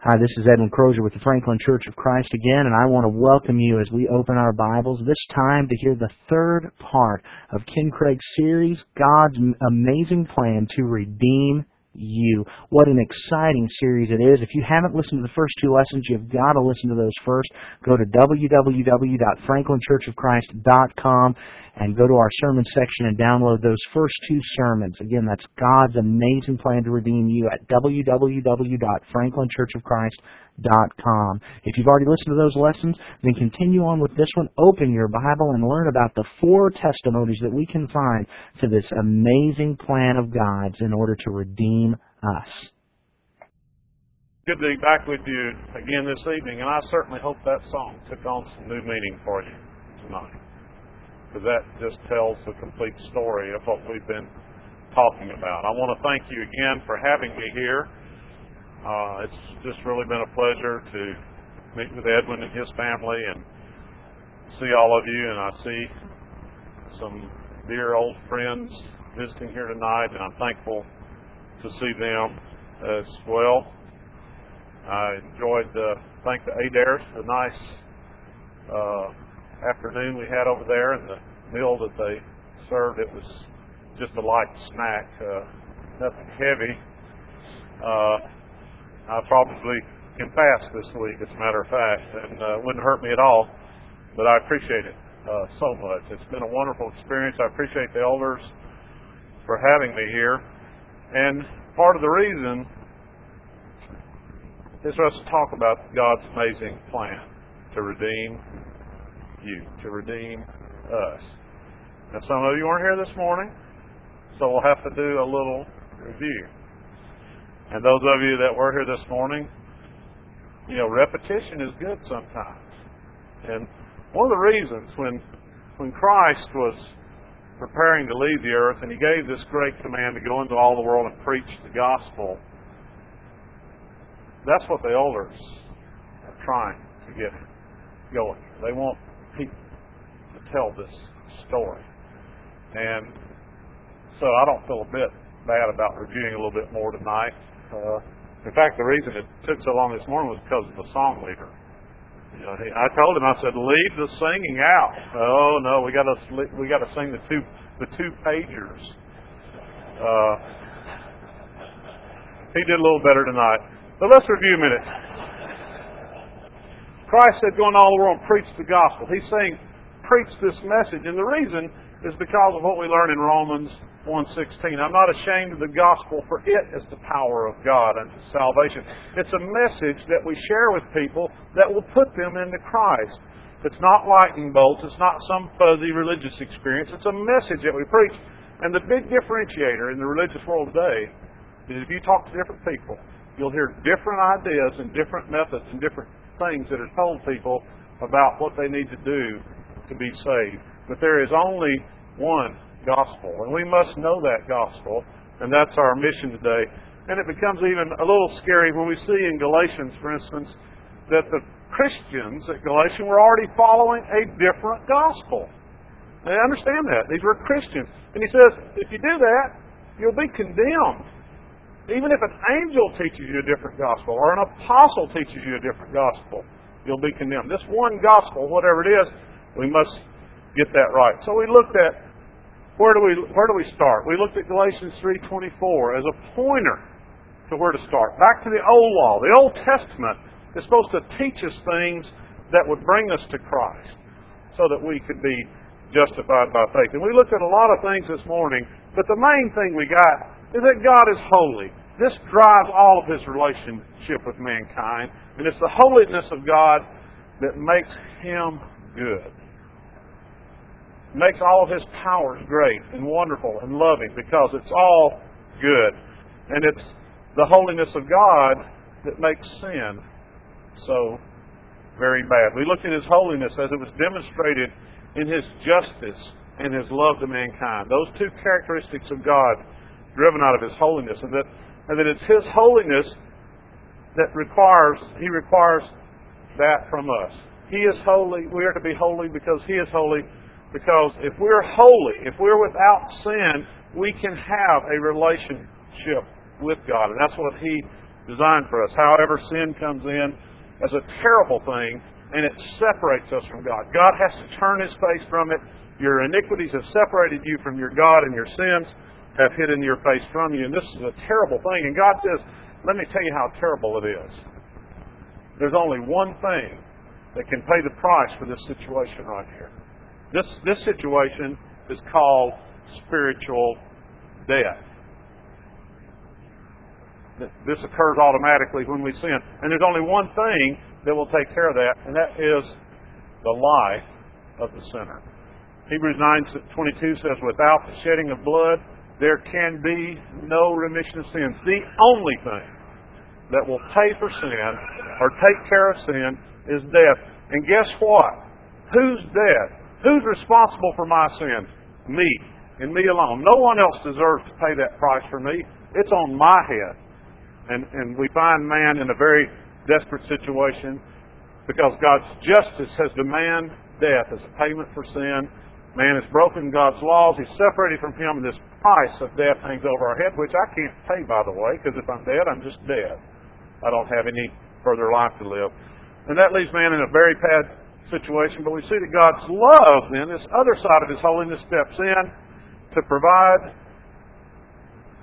Hi, this is Edwin Crozier with the Franklin Church of Christ again, and I want to welcome you as we open our Bibles this time to hear the third part of Ken Craig's series, God's Amazing Plan to Redeem you. What an exciting series it is. If you haven't listened to the first two lessons, you've got to listen to those first. Go to www.franklinchurchofchrist.com and go to our sermon section and download those first two sermons. Again, that's God's amazing plan to redeem you at www.franklinchurchofchrist.com. If you've already listened to those lessons, then continue on with this one. Open your Bible and learn about the four testimonies that we can find to this amazing plan of God's in order to redeem us. Good to be back with you again this evening, and I certainly hope that song took on some new meaning for you tonight because that just tells the complete story of what we've been talking about. I want to thank you again for having me here. Uh, it's just really been a pleasure to meet with Edwin and his family and see all of you, and I see some dear old friends visiting here tonight, and I'm thankful to see them as well. I enjoyed the thank the Adair the nice uh, afternoon we had over there and the meal that they served. It was just a light snack, uh, nothing heavy. Uh, I probably can fast this week, as a matter of fact, and uh, wouldn't hurt me at all. But I appreciate it uh, so much. It's been a wonderful experience. I appreciate the elders for having me here. And part of the reason is for us to talk about God's amazing plan to redeem you, to redeem us. Now, some of you weren't here this morning, so we'll have to do a little review. And those of you that were here this morning, you know, repetition is good sometimes. And one of the reasons when when Christ was preparing to leave the earth and he gave this great command to go into all the world and preach the gospel, that's what the elders are trying to get going. They want people to tell this story. And so I don't feel a bit bad about reviewing a little bit more tonight. Uh, in fact, the reason it took so long this morning was because of the song leader. You know, I told him, I said, leave the singing out. Oh no, we got to we got to sing the two the two pagers. Uh, he did a little better tonight. But let's review a minute. Christ said, Go in all the world preach the gospel. He's saying, preach this message. And the reason is because of what we learn in Romans 1.16. I'm not ashamed of the gospel, for it is the power of God unto salvation. It's a message that we share with people that will put them into Christ. It's not lightning bolts. It's not some fuzzy religious experience. It's a message that we preach. And the big differentiator in the religious world today is if you talk to different people, you'll hear different ideas and different methods and different things that are told people about what they need to do to be saved. But there is only one gospel, and we must know that gospel, and that's our mission today. And it becomes even a little scary when we see in Galatians, for instance, that the Christians at Galatians were already following a different gospel. They understand that. These were Christians. And he says, if you do that, you'll be condemned. Even if an angel teaches you a different gospel or an apostle teaches you a different gospel, you'll be condemned. This one gospel, whatever it is, we must get that right. So we looked at where do we where do we start? We looked at Galatians 3:24 as a pointer to where to start. Back to the old law. The Old Testament is supposed to teach us things that would bring us to Christ so that we could be justified by faith. And we looked at a lot of things this morning, but the main thing we got is that God is holy. This drives all of his relationship with mankind, and it's the holiness of God that makes him good. Makes all of his powers great and wonderful and loving because it's all good. And it's the holiness of God that makes sin so very bad. We looked at his holiness as it was demonstrated in his justice and his love to mankind. Those two characteristics of God driven out of His holiness, and that and that it's His holiness that requires He requires that from us. He is holy. We are to be holy because He is holy. Because if we're holy, if we're without sin, we can have a relationship with God, and that's what He designed for us. However, sin comes in as a terrible thing and it separates us from God. God has to turn his face from it. Your iniquities have separated you from your God and your sins have hidden your face from you. And this is a terrible thing. And God says, let me tell you how terrible it is. There's only one thing that can pay the price for this situation right here. This, this situation is called spiritual death. This occurs automatically when we sin. And there's only one thing that will take care of that, and that is the life of the sinner. Hebrews 9:22 says, "Without the shedding of blood, there can be no remission of sins." The only thing that will pay for sin or take care of sin is death. And guess what? Who's dead? Who's responsible for my sin? Me, and me alone. No one else deserves to pay that price for me. It's on my head. And, and we find man in a very desperate situation because God's justice has demanded death as a payment for sin. Man has broken God's laws. He's separated from Him, and this price of death hangs over our head, which I can't pay, by the way, because if I'm dead, I'm just dead. I don't have any further life to live. And that leaves man in a very bad situation. But we see that God's love, then, this other side of His holiness, steps in to provide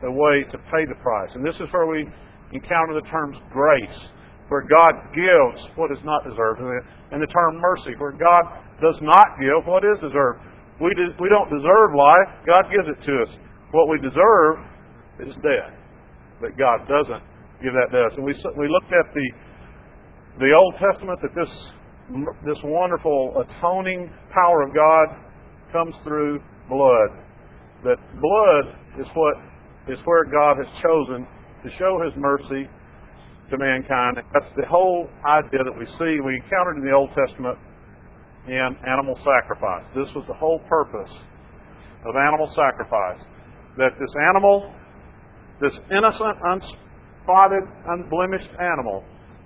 a way to pay the price. And this is where we encounter the terms grace, where God gives what is not deserved, and the term mercy, where God does not give what is deserved. We, do, we don't deserve life. God gives it to us. What we deserve is death. But God doesn't give that to us. And we, we looked at the, the Old Testament that this, this wonderful atoning power of God comes through blood. That blood is what is where God has chosen to show His mercy to mankind. That's the whole idea that we see, we encountered in the Old Testament in animal sacrifice. This was the whole purpose of animal sacrifice. That this animal, this innocent, unspotted, unblemished animal,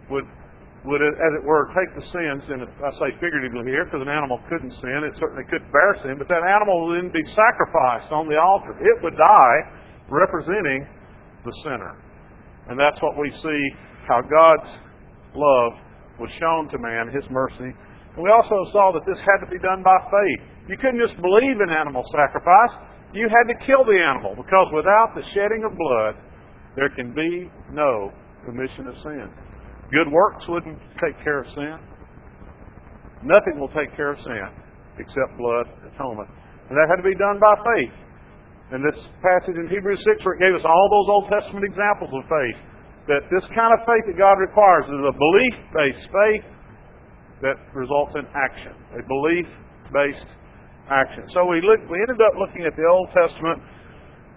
would, would as it were, take the sins, and I say figuratively here, because an animal couldn't sin, it certainly could bear sin, but that animal would then be sacrificed on the altar. It would die representing the sinner. And that's what we see how God's love was shown to man, His mercy. And we also saw that this had to be done by faith. You couldn't just believe in animal sacrifice. You had to kill the animal because without the shedding of blood, there can be no remission of sin. Good works wouldn't take care of sin. Nothing will take care of sin except blood atonement. And that had to be done by faith. And this passage in Hebrews 6 where it gave us all those Old Testament examples of faith. That this kind of faith that God requires is a belief-based faith that results in action. A belief-based action. So we look, we ended up looking at the Old Testament.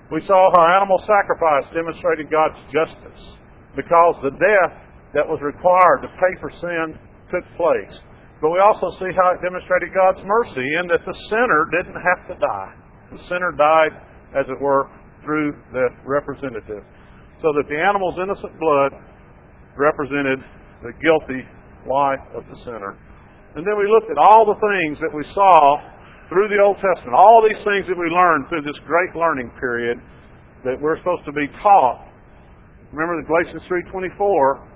We saw how animal sacrifice demonstrated God's justice because the death that was required to pay for sin took place. But we also see how it demonstrated God's mercy in that the sinner didn't have to die. The sinner died as it were, through the representative. So that the animal's innocent blood represented the guilty life of the sinner. And then we looked at all the things that we saw through the Old Testament, all these things that we learned through this great learning period that we're supposed to be taught. Remember the Galatians 3.24,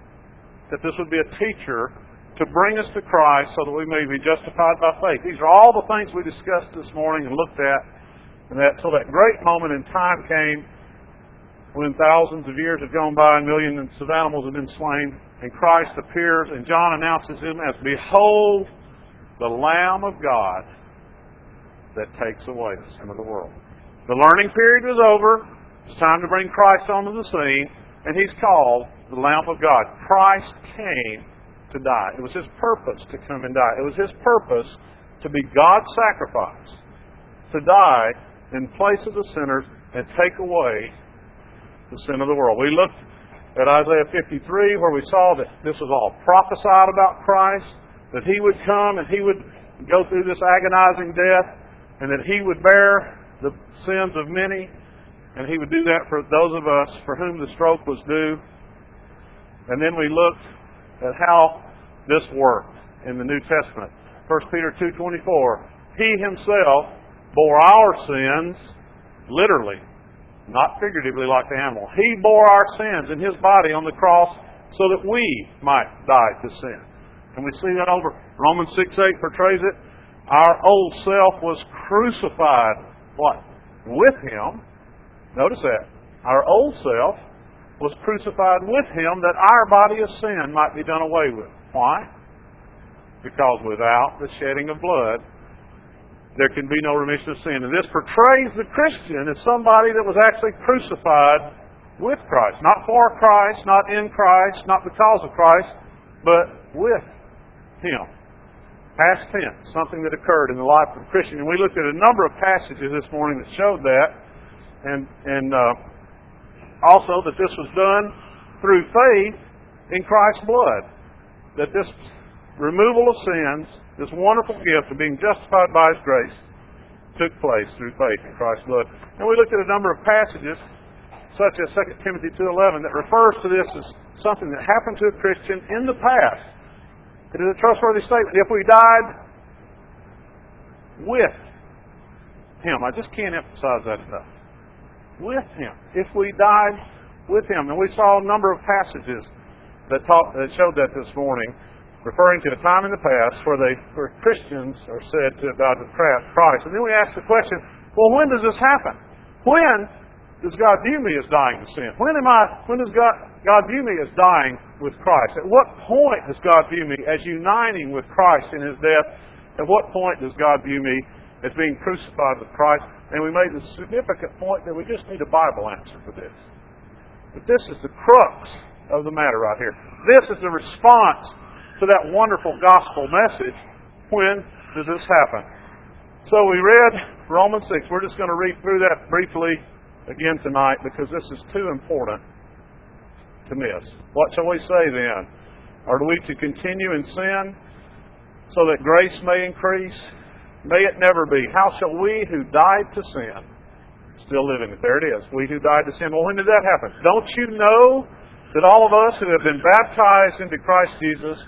that this would be a teacher to bring us to Christ so that we may be justified by faith. These are all the things we discussed this morning and looked at and that till that great moment in time came when thousands of years have gone by and millions of animals have been slain, and Christ appears, and John announces him as, Behold, the Lamb of God that takes away the sin of the world. The learning period was over. It's time to bring Christ onto the scene, and he's called the Lamb of God. Christ came to die. It was his purpose to come and die. It was his purpose to be God's sacrifice, to die in place of the sinners and take away the sin of the world. We looked at Isaiah 53 where we saw that this was all prophesied about Christ, that he would come and he would go through this agonizing death, and that he would bear the sins of many, and he would do that for those of us for whom the stroke was due. And then we looked at how this worked in the New Testament. 1 Peter 2.24, He himself bore our sins, literally, not figuratively like the animal. He bore our sins in His body on the cross so that we might die to sin. Can we see that over? Romans 6 8 portrays it. Our old self was crucified, what? With Him. Notice that. Our old self was crucified with Him that our body of sin might be done away with. Why? Because without the shedding of blood, there can be no remission of sin. And this portrays the Christian as somebody that was actually crucified with Christ. Not for Christ, not in Christ, not because of Christ, but with Him. Past tense, something that occurred in the life of a Christian. And we looked at a number of passages this morning that showed that. And, and uh, also that this was done through faith in Christ's blood. That this removal of sins, this wonderful gift of being justified by His grace, took place through faith in Christ's blood. And we looked at a number of passages, such as 2 Timothy 2.11, that refers to this as something that happened to a Christian in the past. It is a trustworthy statement. If we died with Him, I just can't emphasize that enough. With Him. If we died with Him. And we saw a number of passages that, taught, that showed that this morning referring to a time in the past where they where Christians are said to died with Christ. And then we ask the question, well, when does this happen? When does God view me as dying to sin? When am I when does God God view me as dying with Christ? At what point does God view me as uniting with Christ in his death? At what point does God view me as being crucified with Christ? And we made the significant point that we just need a Bible answer for this. But this is the crux of the matter right here. This is the response to that wonderful gospel message, when does this happen? So we read Romans 6. We're just going to read through that briefly again tonight because this is too important to miss. What shall we say then? Are we to continue in sin so that grace may increase? May it never be. How shall we who died to sin still live in it? There it is. We who died to sin. Well, when did that happen? Don't you know that all of us who have been baptized into Christ Jesus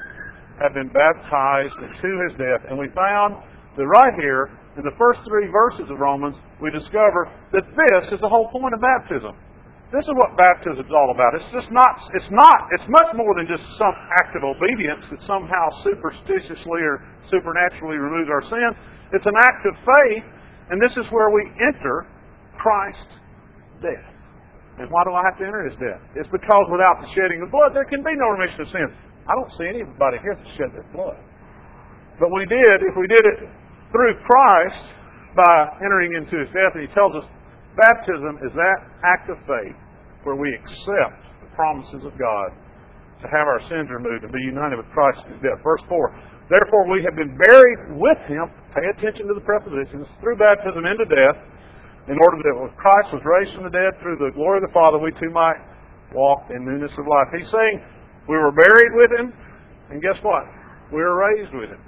have been baptized into his death. And we found that right here, in the first three verses of Romans, we discover that this is the whole point of baptism. This is what baptism is all about. It's just not, it's not, it's much more than just some act of obedience that somehow superstitiously or supernaturally removes our sin. It's an act of faith, and this is where we enter Christ's death. And why do I have to enter his death? It's because without the shedding of blood, there can be no remission of sin. I don't see anybody here that shed their blood. But we did, if we did it through Christ by entering into his death, and he tells us baptism is that act of faith where we accept the promises of God to have our sins removed and be united with Christ in his death. Verse 4 Therefore we have been buried with him, pay attention to the prepositions, through baptism into death, in order that when Christ was raised from the dead through the glory of the Father, we too might walk in newness of life. He's saying we were buried with him, and guess what? We were raised with him.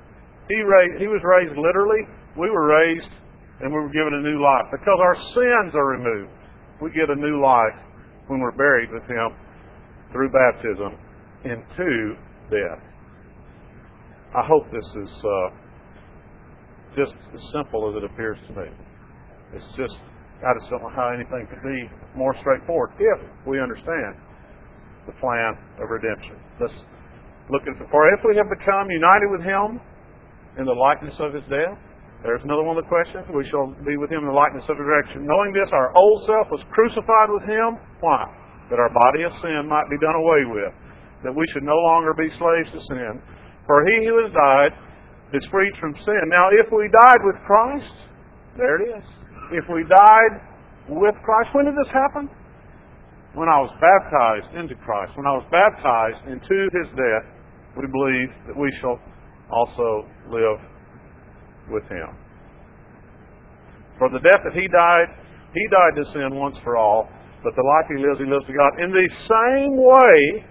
He, he was raised literally. We were raised, and we were given a new life. Because our sins are removed, we get a new life when we're buried with him through baptism into death. I hope this is uh, just as simple as it appears to me. It's just, I just don't know how anything could be more straightforward if we understand the plan of redemption. Let's look at For if we have become united with Him in the likeness of His death, there's another one of the questions. We shall be with Him in the likeness of resurrection. Knowing this, our old self was crucified with Him. Why? That our body of sin might be done away with. That we should no longer be slaves to sin. For He who has died is freed from sin. Now, if we died with Christ, there it is. If we died with Christ, when did this happen? when I was baptized into Christ, when I was baptized into his death, we believe that we shall also live with him. For the death that he died, he died to sin once for all, but the life he lives, he lives to God. In the same way,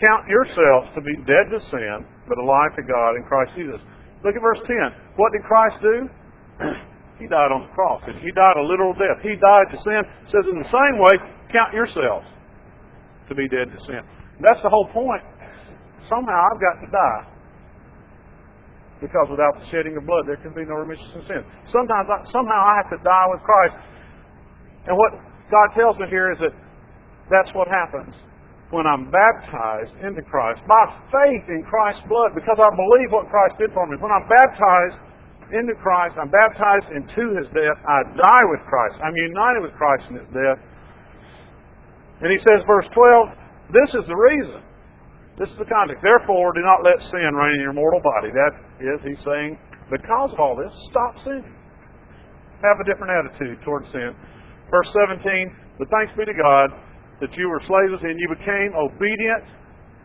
count yourselves to be dead to sin, but alive to God in Christ Jesus. Look at verse 10. What did Christ do? he died on the cross. He died a literal death. He died to sin. It says in the same way, count yourselves to be dead to sin. That's the whole point. Somehow I've got to die. Because without the shedding of blood, there can be no remission of sin. Sometimes, I, somehow I have to die with Christ. And what God tells me here is that that's what happens when I'm baptized into Christ by faith in Christ's blood because I believe what Christ did for me. When I'm baptized into Christ, I'm baptized into His death. I die with Christ. I'm united with Christ in His death. And he says, verse 12, this is the reason. This is the context. Therefore, do not let sin reign in your mortal body. That is, he's saying, because of all this, stop sinning. Have a different attitude towards sin. Verse 17, but thanks be to God that you were slaves and. You became obedient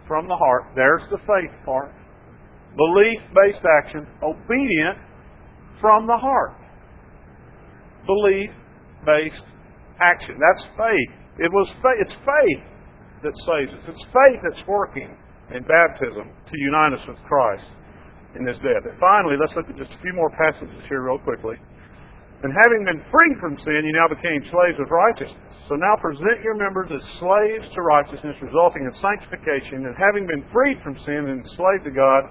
from the heart. There's the faith part. Belief based action. Obedient from the heart. Belief based action. That's faith. It was faith. It's faith that saves us. It's faith that's working in baptism to unite us with Christ in His death. And finally, let's look at just a few more passages here real quickly. And having been freed from sin, you now became slaves of righteousness. So now present your members as slaves to righteousness, resulting in sanctification. And having been freed from sin and enslaved to God,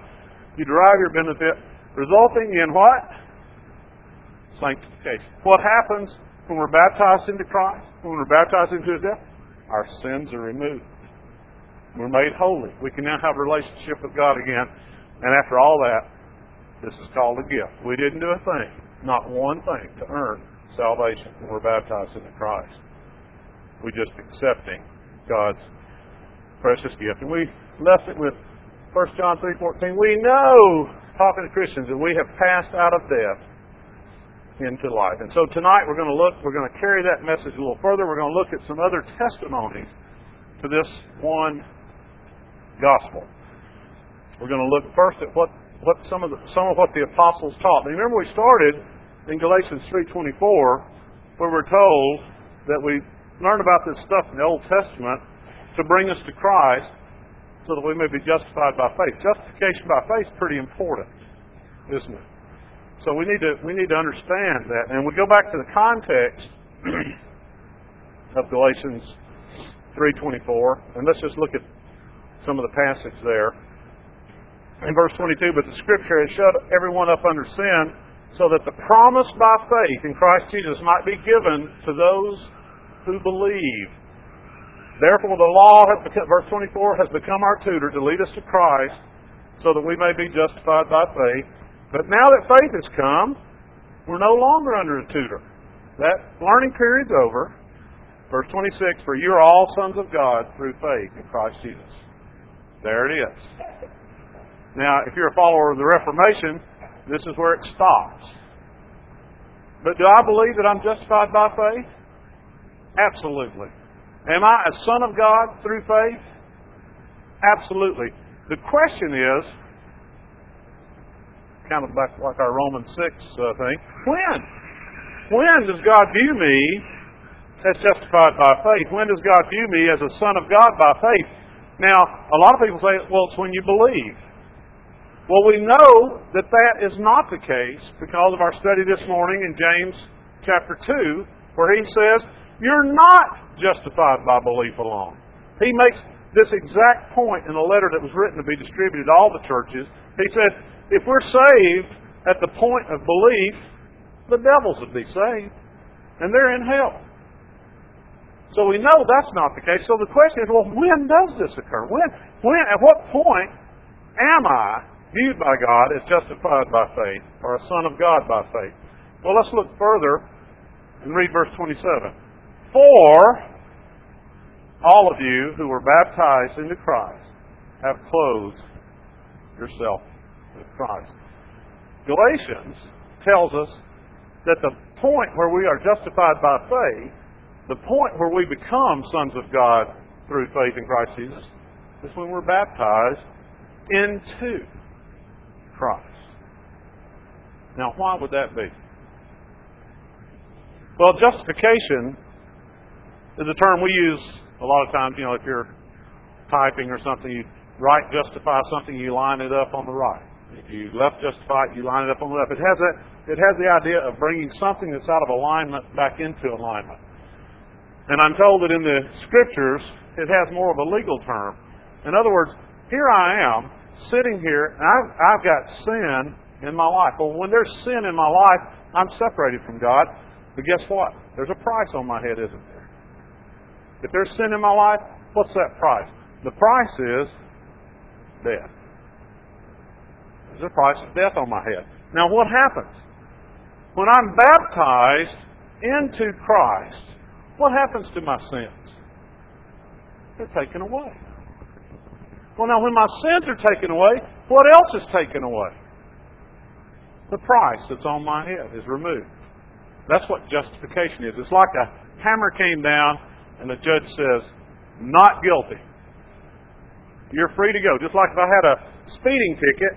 you derive your benefit, resulting in what? Sanctification. What happens when we're baptized into Christ? When we're baptized into His death? Our sins are removed. We're made holy. We can now have a relationship with God again. And after all that, this is called a gift. We didn't do a thing not one thing to earn salvation when we're baptized into Christ. We're just accepting God's precious gift. And we left it with 1 John 3.14. We know, talking to Christians, that we have passed out of death into life. And so tonight we're going to look, we're going to carry that message a little further. We're going to look at some other testimonies to this one gospel. We're going to look first at what what some of the, some of what the apostles taught. Now, remember we started in Galatians 3:24 where we're told that we learn about this stuff in the Old Testament to bring us to Christ so that we may be justified by faith. Justification by faith is pretty important, isn't it? So we need to we need to understand that. And we go back to the context of Galatians 3:24 and let's just look at some of the passage there in verse 22, but the Scripture has shut everyone up under sin, so that the promise by faith in Christ Jesus might be given to those who believe. Therefore, the law, has become, verse 24, has become our tutor to lead us to Christ, so that we may be justified by faith. But now that faith has come, we're no longer under a tutor. That learning period's over. Verse 26, for you are all sons of God through faith in Christ Jesus. There it is. Now, if you're a follower of the Reformation, this is where it stops. But do I believe that I'm justified by faith? Absolutely. Am I a son of God through faith? Absolutely. The question is, kind of back like our Romans 6 uh, thing, when? When does God view me as justified by faith? When does God view me as a son of God by faith? Now, a lot of people say, well, it's when you believe. Well, we know that that is not the case because of our study this morning in James chapter 2, where he says, You're not justified by belief alone. He makes this exact point in the letter that was written to be distributed to all the churches. He said, If we're saved at the point of belief, the devils would be saved, and they're in hell. So we know that's not the case. So the question is, well, when does this occur? When, when, at what point am I viewed by God as justified by faith, or a son of God by faith. Well, let's look further and read verse 27. For all of you who were baptized into Christ have clothed yourself with Christ. Galatians tells us that the point where we are justified by faith, the point where we become sons of God through faith in Christ Jesus, is when we're baptized into Christ. Now, why would that be? Well, justification is a term we use a lot of times. You know, if you're typing or something, you right justify something, you line it up on the right. If you left justify it, you line it up on the left. It has. It has the idea of bringing something that's out of alignment back into alignment. And I'm told that in the scriptures, it has more of a legal term. In other words, here I am sitting here, and I've, I've got sin in my life. Well, when there's sin in my life, I'm separated from God. But guess what? There's a price on my head, isn't there? If there's sin in my life, what's that price? The price is death. There's a price of death on my head. Now, what happens? When I'm baptized into Christ, what happens to my sins? They're taken away. Well, now, when my sins are taken away, what else is taken away? The price that's on my head is removed. That's what justification is. It's like a hammer came down and the judge says, not guilty. You're free to go. Just like if I had a speeding ticket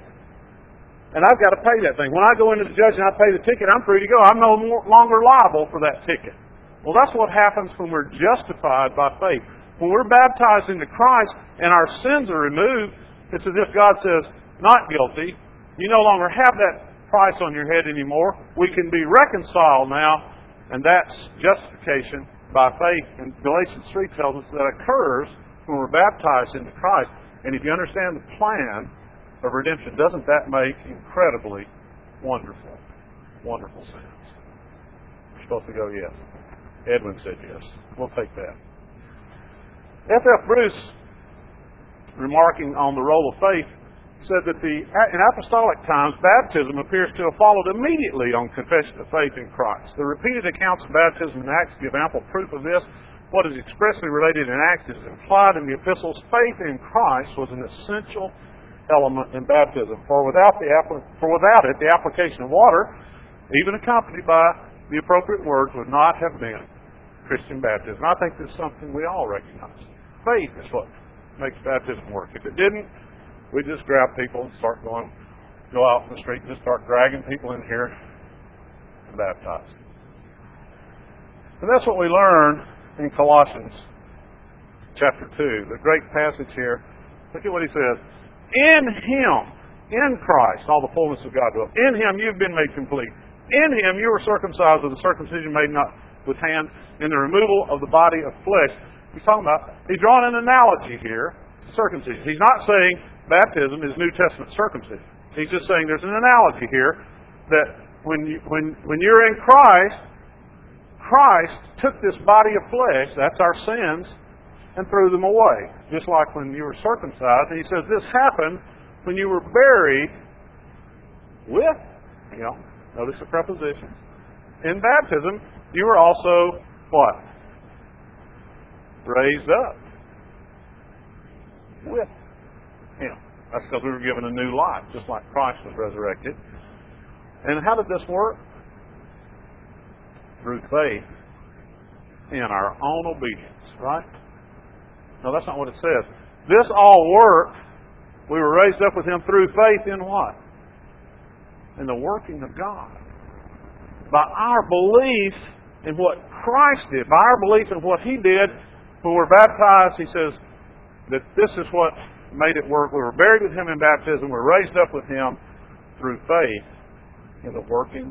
and I've got to pay that thing. When I go into the judge and I pay the ticket, I'm free to go. I'm no more, longer liable for that ticket. Well, that's what happens when we're justified by faith. When we're baptized into Christ and our sins are removed, it's as if God says, not guilty. You no longer have that price on your head anymore. We can be reconciled now, and that's justification by faith. And Galatians 3 tells us that occurs when we're baptized into Christ. And if you understand the plan of redemption, doesn't that make incredibly wonderful, wonderful sense? You're supposed to go yes. Edwin said yes. We'll take that. F.F. Bruce, remarking on the role of faith, said that the, in apostolic times, baptism appears to have followed immediately on confession of faith in Christ. The repeated accounts of baptism in Acts give ample proof of this. What is expressly related in Acts is implied in the epistles. Faith in Christ was an essential element in baptism. For without, the, for without it, the application of water, even accompanied by the appropriate words, would not have been Christian baptism. I think this is something we all recognize. Faith is what makes baptism work. If it didn't, we'd just grab people and start going, go out in the street and just start dragging people in here and baptize. And that's what we learn in Colossians chapter 2, the great passage here. Look at what he says. In Him, in Christ, all the fullness of God dwells. In Him you've been made complete. In Him you were circumcised with a circumcision made not with hands, in the removal of the body of flesh. He's talking about, he's drawing an analogy here circumcision. He's not saying baptism is New Testament circumcision. He's just saying there's an analogy here that when you, when when you're in Christ, Christ took this body of flesh, that's our sins, and threw them away. Just like when you were circumcised. And he says this happened when you were buried with, you know, notice the prepositions. In baptism, you were also what? Raised up with him. That's because we were given a new life, just like Christ was resurrected. And how did this work? Through faith in our own obedience, right? No, that's not what it says. This all worked. We were raised up with Him through faith in what? In the working of God. By our belief in what Christ did, by our belief in what He did when we're baptized, He says that this is what made it work. We were buried with him in baptism. We were raised up with him through faith in the working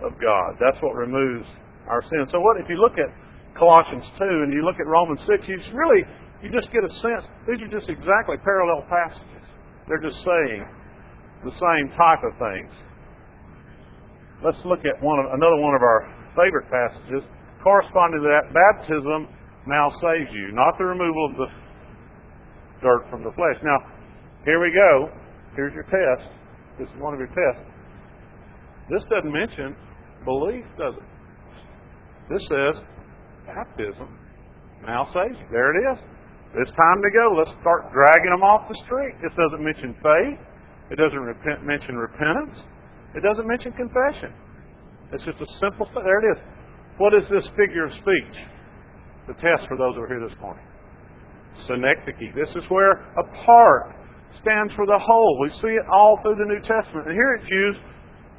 of God. That's what removes our sin. So what if you look at Colossians 2 and you look at Romans 6, you just really you just get a sense these are just exactly parallel passages. They're just saying the same type of things. Let's look at one of, another one of our favorite passages. Corresponding to that, baptism now saves you, not the removal of the dirt from the flesh. Now, here we go. Here's your test. This is one of your tests. This doesn't mention belief, does it? This says baptism now saves you. There it is. It's time to go. Let's start dragging them off the street. This doesn't mention faith. It doesn't repent, mention repentance. It doesn't mention confession. It's just a simple. There it is. What is this figure of speech? The test for those who are here this morning synecdoche. This is where a part stands for the whole. We see it all through the New Testament. And here it's used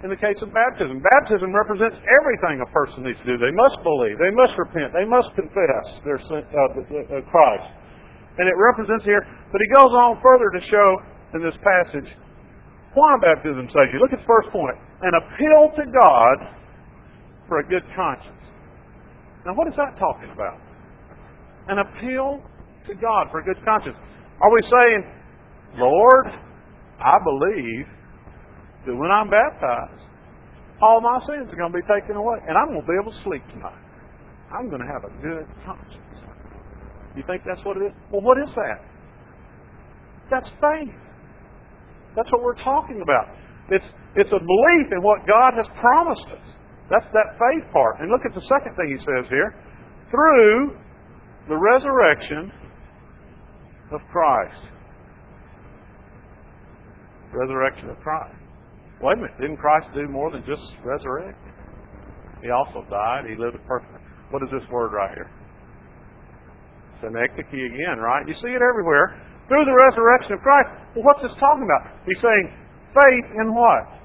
in the case of baptism. Baptism represents everything a person needs to do. They must believe. They must repent. They must confess their sin, uh, uh, Christ. And it represents here, but he goes on further to show in this passage why baptism saves you. Look at the first point. An appeal to God for a good conscience. Now, what is that talking about? An appeal to God for a good conscience. Are we saying, Lord, I believe that when I'm baptized, all my sins are going to be taken away, and I'm going to be able to sleep tonight. I'm going to have a good conscience. You think that's what it is? Well, what is that? That's faith. That's what we're talking about. It's, it's a belief in what God has promised us. That's that faith part. And look at the second thing he says here. Through the resurrection of Christ. Resurrection of Christ. Wait a minute. Didn't Christ do more than just resurrect? He also died. He lived a perfect. What is this word right here? Synecdoche again, right? You see it everywhere. Through the resurrection of Christ. Well, what's this talking about? He's saying faith in what?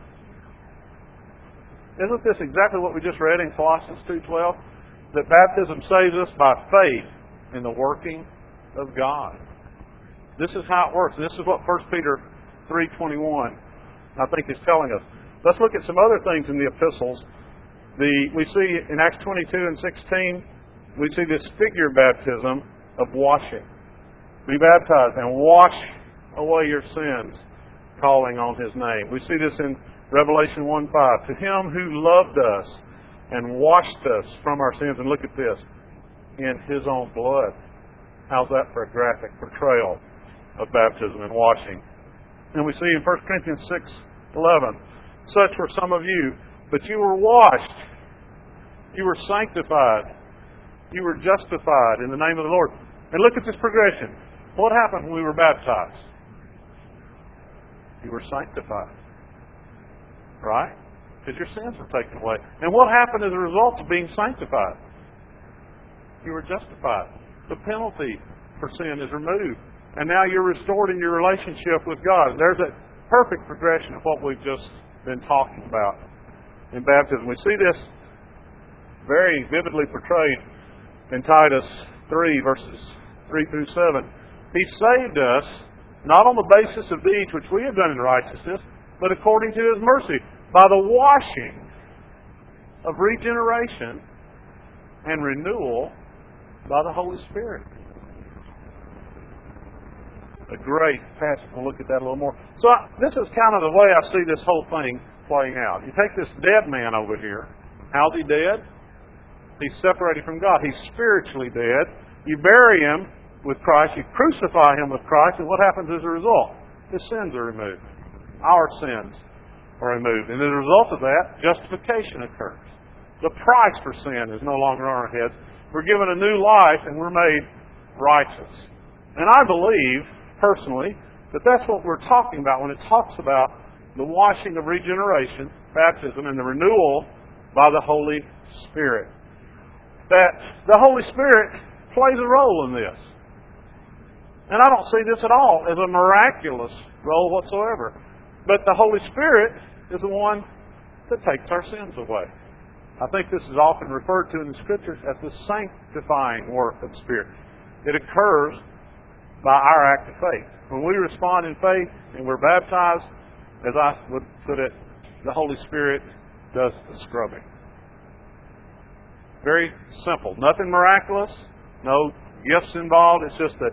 Isn't this exactly what we just read in Colossians 2.12? That baptism saves us by faith in the working of God. This is how it works. This is what 1 Peter 3.21 I think is telling us. Let's look at some other things in the epistles. The, we see in Acts 22 and 16, we see this figure baptism of washing. Be baptized and wash away your sins, calling on His name. We see this in Revelation 1 5. To Him who loved us and washed us from our sins, and look at this, in His own blood. How's that for a graphic portrayal of baptism and washing? And we see in 1 Corinthians 6 11, such were some of you, but you were washed, you were sanctified, you were justified in the name of the Lord. And look at this progression. What happened when we were baptized? You were sanctified. Right? Because your sins were taken away. And what happened as a result of being sanctified? You were justified. The penalty for sin is removed. And now you're restored in your relationship with God. There's a perfect progression of what we've just been talking about in baptism. We see this very vividly portrayed in Titus 3, verses 3 through 7. He saved us not on the basis of deeds which we have done in righteousness, but according to His mercy, by the washing of regeneration and renewal by the Holy Spirit a great passage. We'll look at that a little more. So I, this is kind of the way I see this whole thing playing out. You take this dead man over here. How's he dead? He's separated from God. He's spiritually dead. You bury him with Christ. You crucify him with Christ. And what happens as a result? His sins are removed. Our sins are removed. And as a result of that, justification occurs. The price for sin is no longer on our heads. We're given a new life and we're made righteous. And I believe personally that that's what we're talking about when it talks about the washing of regeneration, baptism, and the renewal by the Holy Spirit. That the Holy Spirit plays a role in this. And I don't see this at all as a miraculous role whatsoever. But the Holy Spirit is the one that takes our sins away. I think this is often referred to in the Scriptures as the sanctifying work of the Spirit. It occurs by our act of faith. When we respond in faith and we're baptized, as I would put it, the Holy Spirit does the scrubbing. Very simple. Nothing miraculous. No gifts involved. It's just that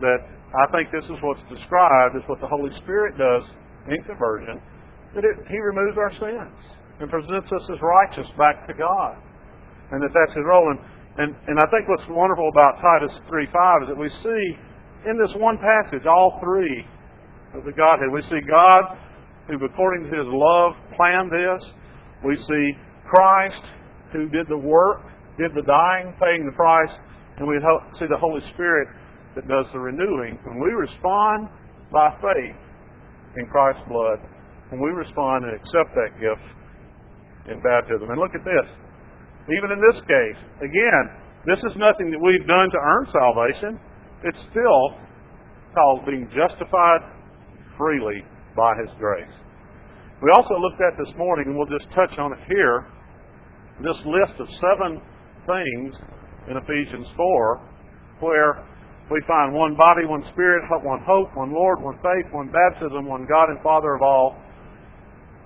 that I think this is what's described as what the Holy Spirit does in conversion. That it, He removes our sins and presents us as righteous back to God. And that that's His role. And, and, and I think what's wonderful about Titus 3.5 is that we see in this one passage all three of the Godhead. We see God who, according to his love, planned this. We see Christ who did the work, did the dying, paying the price, and we see the Holy Spirit that does the renewing. When we respond by faith in Christ's blood, when we respond and accept that gift in baptism. And look at this. Even in this case, again, this is nothing that we've done to earn salvation. It's still called being justified freely by His grace. We also looked at this morning, and we'll just touch on it here, this list of seven things in Ephesians 4 where we find one body, one spirit, one hope, one Lord, one faith, one baptism, one God and Father of all,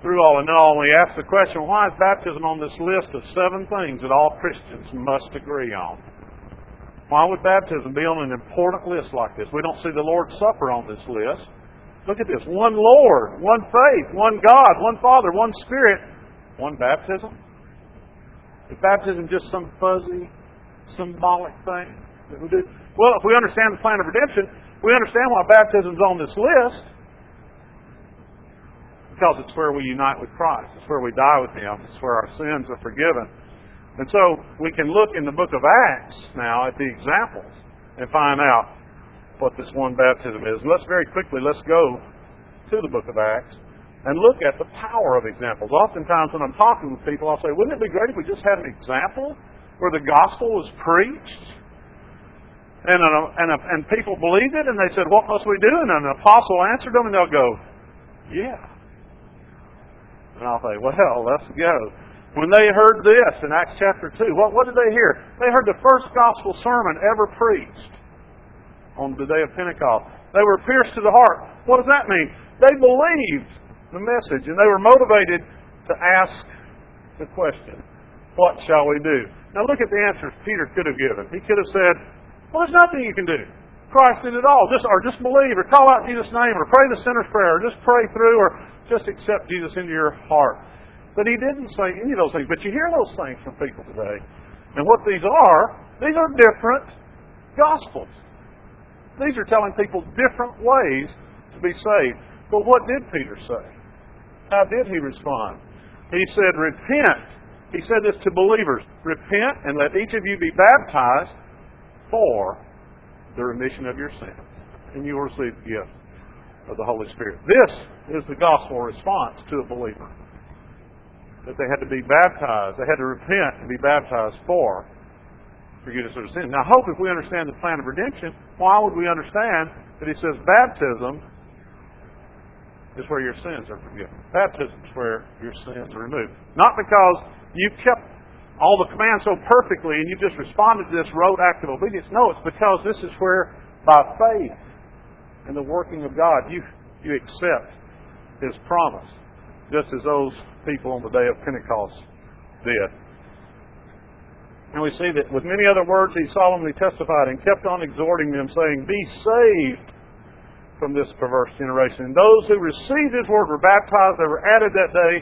through all and all. We ask the question, why is baptism on this list of seven things that all Christians must agree on? Why would baptism be on an important list like this? We don't see the Lord's Supper on this list. Look at this. One Lord, one faith, one God, one Father, one Spirit, one baptism. Is baptism just some fuzzy, symbolic thing that we do? Well, if we understand the plan of redemption, we understand why baptism's on this list. Because it's where we unite with Christ. It's where we die with Him. It's where our sins are forgiven. And so we can look in the book of Acts now at the examples and find out what this one baptism is. And let's very quickly, let's go to the book of Acts and look at the power of examples. Oftentimes when I'm talking with people, I'll say, wouldn't it be great if we just had an example where the gospel was preached? And, and, a, and people believed it, and they said, what must we do? And an apostle answered them, and they'll go, yeah. And I'll say, well, let's go. When they heard this in Acts chapter 2, what, what did they hear? They heard the first gospel sermon ever preached on the day of Pentecost. They were pierced to the heart. What does that mean? They believed the message and they were motivated to ask the question, What shall we do? Now look at the answers Peter could have given. He could have said, Well, there's nothing you can do. Christ did it all. Just or just believe or call out Jesus' name or pray the sinner's prayer or just pray through or just accept Jesus into your heart. But he didn't say any of those things. But you hear those things from people today. And what these are, these are different gospels. These are telling people different ways to be saved. But what did Peter say? How did he respond? He said, Repent. He said this to believers Repent and let each of you be baptized for the remission of your sins. And you will receive the gift of the Holy Spirit. This is the gospel response to a believer that they had to be baptized. They had to repent and be baptized for forgiveness of sin. Now, hope if we understand the plan of redemption, why would we understand that he says baptism is where your sins are forgiven? Baptism is where your sins are removed. Not because you kept all the commands so perfectly and you just responded to this rote act of obedience. No, it's because this is where, by faith in the working of God, you, you accept His promise just as those people on the day of Pentecost did. And we see that with many other words he solemnly testified and kept on exhorting them, saying, Be saved from this perverse generation. And those who received his word were baptized. They were added that day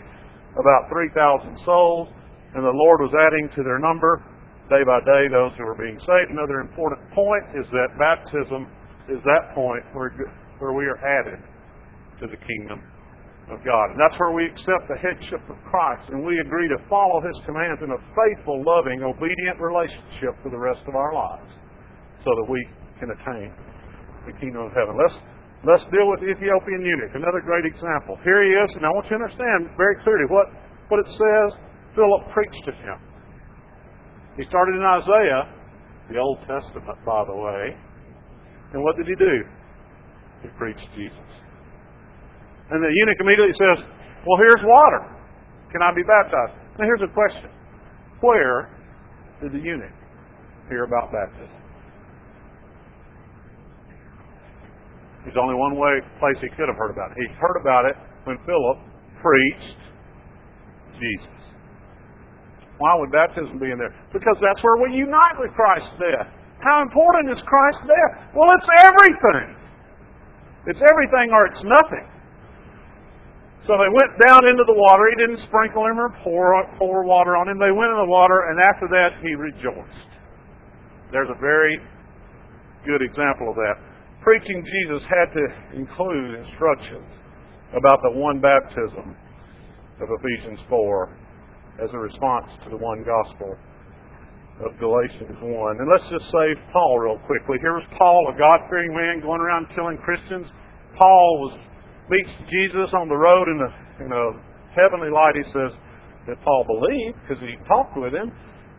about 3,000 souls, and the Lord was adding to their number day by day those who were being saved. Another important point is that baptism is that point where, where we are added to the kingdom of God. And that's where we accept the headship of Christ and we agree to follow His commands in a faithful, loving, obedient relationship for the rest of our lives so that we can attain the kingdom of heaven. Let's, let's deal with the Ethiopian eunuch, another great example. Here he is, and I want you to understand very clearly what, what it says Philip preached to him. He started in Isaiah, the Old Testament, by the way. And what did he do? He preached Jesus. And the eunuch immediately says, Well, here's water. Can I be baptized? Now, here's a question Where did the eunuch hear about baptism? There's only one way, place he could have heard about it. He heard about it when Philip preached Jesus. Why would baptism be in there? Because that's where we unite with Christ's death. How important is Christ's death? Well, it's everything. It's everything or it's nothing. So they went down into the water. He didn't sprinkle him or pour, pour water on him. They went in the water, and after that, he rejoiced. There's a very good example of that. Preaching Jesus had to include instructions about the one baptism of Ephesians 4 as a response to the one gospel of Galatians 1. And let's just say Paul real quickly. Here was Paul, a God fearing man going around killing Christians. Paul was meets Jesus on the road in a, in a heavenly light, he says that Paul believed because he talked with him.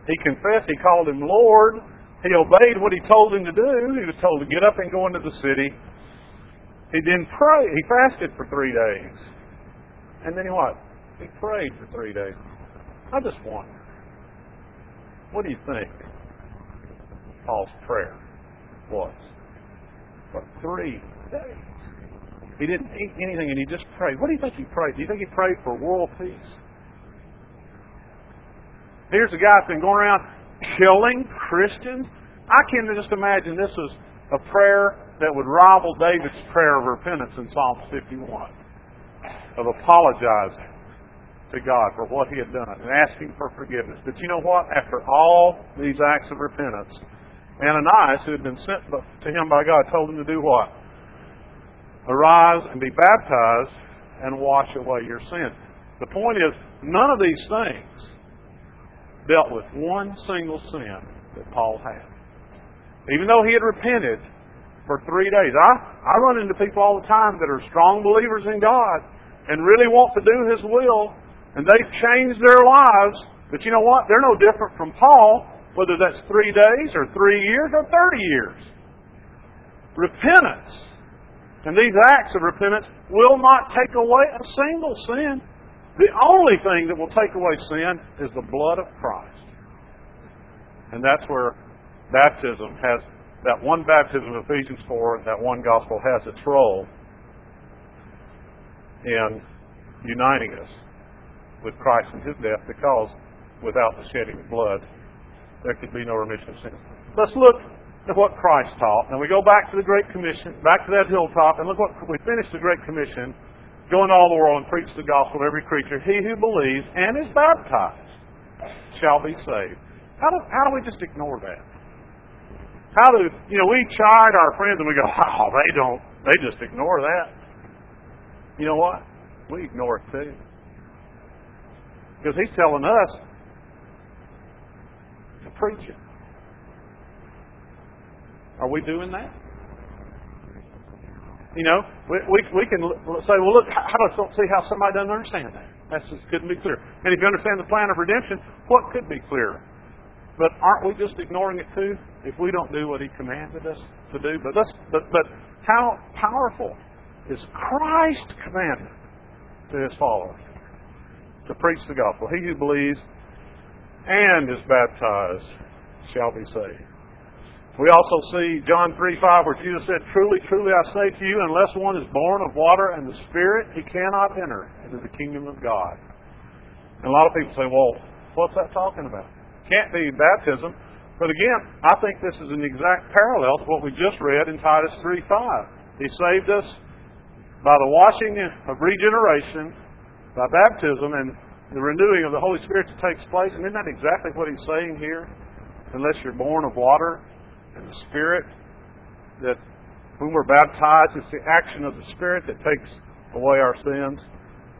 He confessed. He called him Lord. He obeyed what he told him to do. He was told to get up and go into the city. He didn't pray. He fasted for three days. And then he what? He prayed for three days. I just wonder, what do you think Paul's prayer was? For three days. He didn't eat anything and he just prayed. What do you think he prayed? Do you think he prayed for world peace? Here's a guy that's been going around killing Christians. I can just imagine this is a prayer that would rival David's prayer of repentance in Psalm 51 of apologizing to God for what he had done and asking for forgiveness. But you know what? After all these acts of repentance, Ananias, who had been sent to him by God, told him to do what? Arise and be baptized and wash away your sins. The point is, none of these things dealt with one single sin that Paul had. Even though he had repented for three days. I, I run into people all the time that are strong believers in God and really want to do His will, and they've changed their lives, but you know what? They're no different from Paul, whether that's three days or three years or 30 years. Repentance and these acts of repentance will not take away a single sin. The only thing that will take away sin is the blood of Christ. And that's where baptism has, that one baptism of Ephesians 4, that one gospel has its role in uniting us with Christ and His death because without the shedding of blood, there could be no remission of sin. Let's look at what Christ taught. Now we go back to the Great Commission, back to that hilltop, and look what we finished the Great Commission. Go into all the world and preach the gospel to every creature. He who believes and is baptized shall be saved. How do, how do we just ignore that? How do, you know, we chide our friends and we go, oh, they don't, they just ignore that. You know what? We ignore it too. Because he's telling us to preach it. Are we doing that? You know, we, we, we can say, well, look, I don't see how somebody doesn't understand that. That just couldn't be clear. And if you understand the plan of redemption, what could be clearer? But aren't we just ignoring it too if we don't do what He commanded us to do? But let's, but but how powerful is Christ commanded to His followers to preach the gospel? He who believes and is baptized shall be saved. We also see John 3 5 where Jesus said, Truly, truly I say to you, unless one is born of water and the Spirit, he cannot enter into the kingdom of God. And a lot of people say, Well, what's that talking about? Can't be baptism. But again, I think this is an exact parallel to what we just read in Titus 3 5. He saved us by the washing of regeneration, by baptism, and the renewing of the Holy Spirit that takes place. And isn't that exactly what he's saying here? Unless you're born of water and the Spirit that whom we're baptized. It's the action of the Spirit that takes away our sins.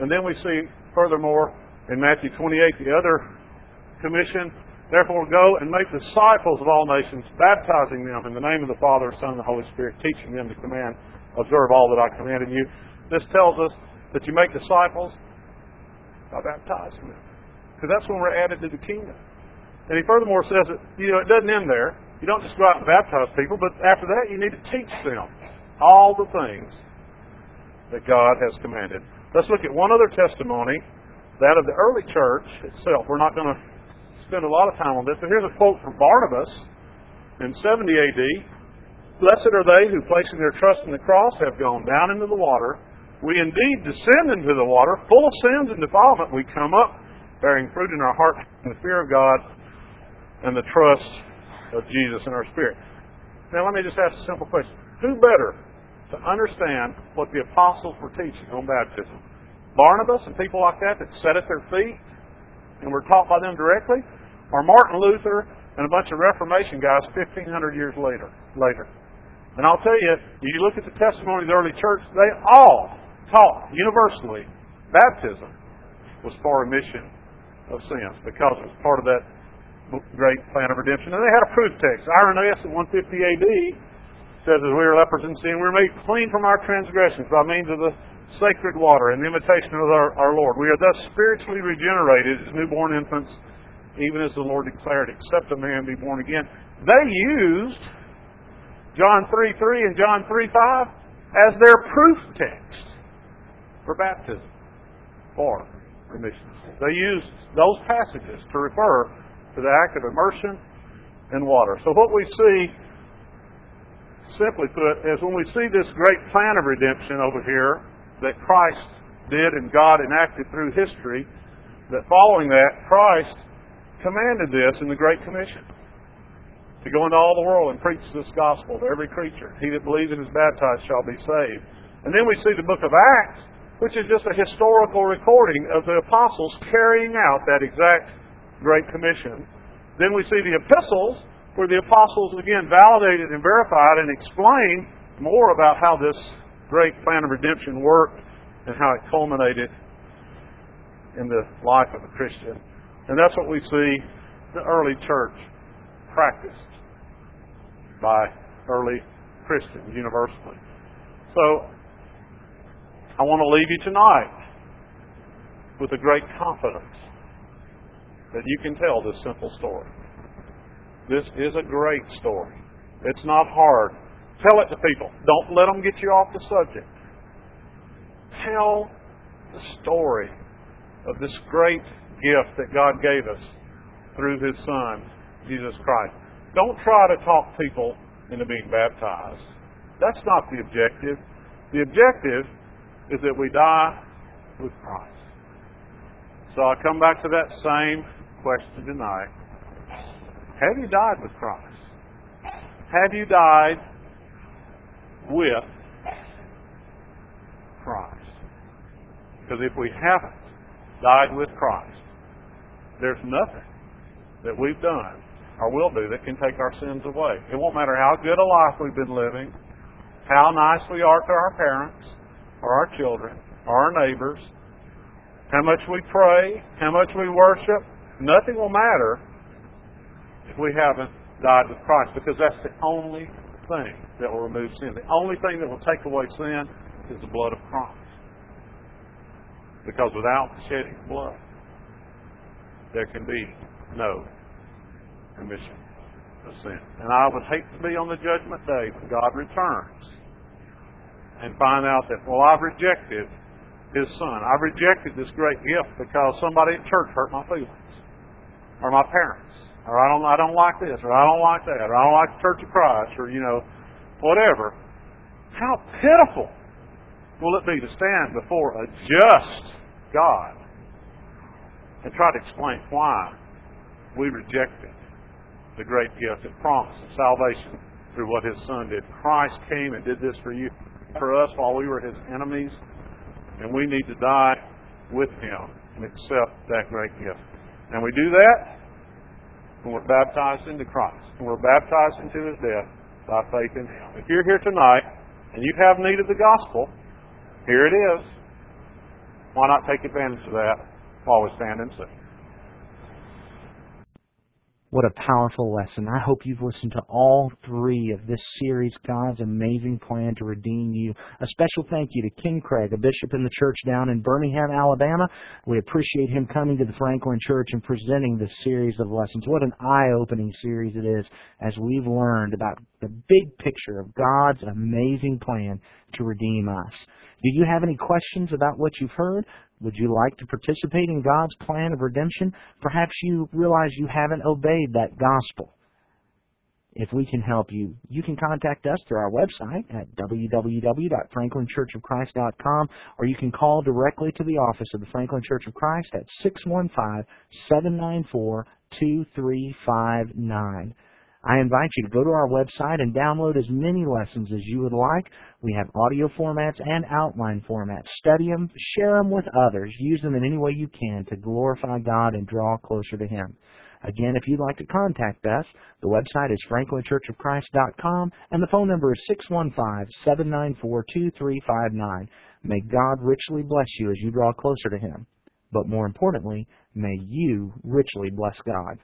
And then we see furthermore in Matthew 28 the other commission. Therefore, go and make disciples of all nations, baptizing them in the name of the Father, Son, and the Holy Spirit, teaching them to command, observe all that I commanded you. This tells us that you make disciples by baptizing them. Because that's when we're added to the kingdom. And he furthermore says that you know it doesn't end there. You don't just go out and baptize people, but after that, you need to teach them all the things that God has commanded. Let's look at one other testimony, that of the early church itself. We're not going to spend a lot of time on this, but here's a quote from Barnabas in 70 AD. Blessed are they who, placing their trust in the cross, have gone down into the water. We indeed descend into the water, full of sins and defilement. We come up, bearing fruit in our heart in the fear of God and the trust of Jesus in our spirit. Now, let me just ask a simple question. Who better to understand what the apostles were teaching on baptism? Barnabas and people like that that sat at their feet and were taught by them directly? Or Martin Luther and a bunch of Reformation guys 1,500 years later? later? And I'll tell you, if you look at the testimony of the early church, they all taught universally baptism was for remission of sins because it was part of that great plan of redemption. And they had a proof text. Irenaeus in 150 AD says, As we are lepers in sin, we are made clean from our transgressions by means of the sacred water and the imitation of our, our Lord. We are thus spiritually regenerated as newborn infants, even as the Lord declared, except a man be born again. They used John 3 3 and John 3 5 as their proof text for baptism or remission. They used those passages to refer to the act of immersion in water. So what we see, simply put, is when we see this great plan of redemption over here that Christ did and God enacted through history, that following that, Christ commanded this in the Great Commission to go into all the world and preach this gospel to every creature. He that believes and is baptized shall be saved. And then we see the book of Acts, which is just a historical recording of the apostles carrying out that exact Great Commission. Then we see the epistles, where the apostles again validated and verified and explained more about how this great plan of redemption worked and how it culminated in the life of a Christian. And that's what we see the early church practiced by early Christians universally. So, I want to leave you tonight with a great confidence that you can tell this simple story. This is a great story. It's not hard. Tell it to people. Don't let them get you off the subject. Tell the story of this great gift that God gave us through His Son, Jesus Christ. Don't try to talk people into being baptized. That's not the objective. The objective is that we die with Christ. So I come back to that same question tonight. Have you died with Christ? Have you died with Christ? Because if we haven't died with Christ, there's nothing that we've done or will do that can take our sins away. It won't matter how good a life we've been living, how nice we are to our parents or our children or our neighbors, how much we pray, how much we worship, nothing will matter if we haven't died with Christ because that's the only thing that will remove sin. The only thing that will take away sin is the blood of Christ. Because without shedding blood, there can be no remission of sin. And I would hate to be on the judgment day when God returns and find out that, well, I've rejected his son. I've rejected this great gift because somebody at church hurt my feelings. Or my parents. Or I don't I don't like this, or I don't like that, or I don't like the Church of Christ, or you know, whatever. How pitiful will it be to stand before a just God and try to explain why we rejected the great gift and promise of salvation through what His Son did. Christ came and did this for you, for us, while we were His enemies, and we need to die with Him and accept that great gift. And we do that when we're baptized into Christ, when we're baptized into His death by faith in Him. If you're here tonight and you have need of the gospel, here it is. Why not take advantage of that while we stand and sing? What a powerful lesson. I hope you've listened to all three of this series, God's Amazing Plan to Redeem You. A special thank you to King Craig, a bishop in the church down in Birmingham, Alabama. We appreciate him coming to the Franklin Church and presenting this series of lessons. What an eye-opening series it is as we've learned about the big picture of God's amazing plan to redeem us. Do you have any questions about what you've heard? Would you like to participate in God's plan of redemption? Perhaps you realize you haven't obeyed that gospel. If we can help you, you can contact us through our website at www.franklinchurchofchrist.com or you can call directly to the office of the Franklin Church of Christ at 615-794-2359. I invite you to go to our website and download as many lessons as you would like. We have audio formats and outline formats. Study them, share them with others, use them in any way you can to glorify God and draw closer to Him. Again, if you'd like to contact us, the website is franklinchurchofchrist.com and the phone number is 615-794-2359. May God richly bless you as you draw closer to Him. But more importantly, may you richly bless God.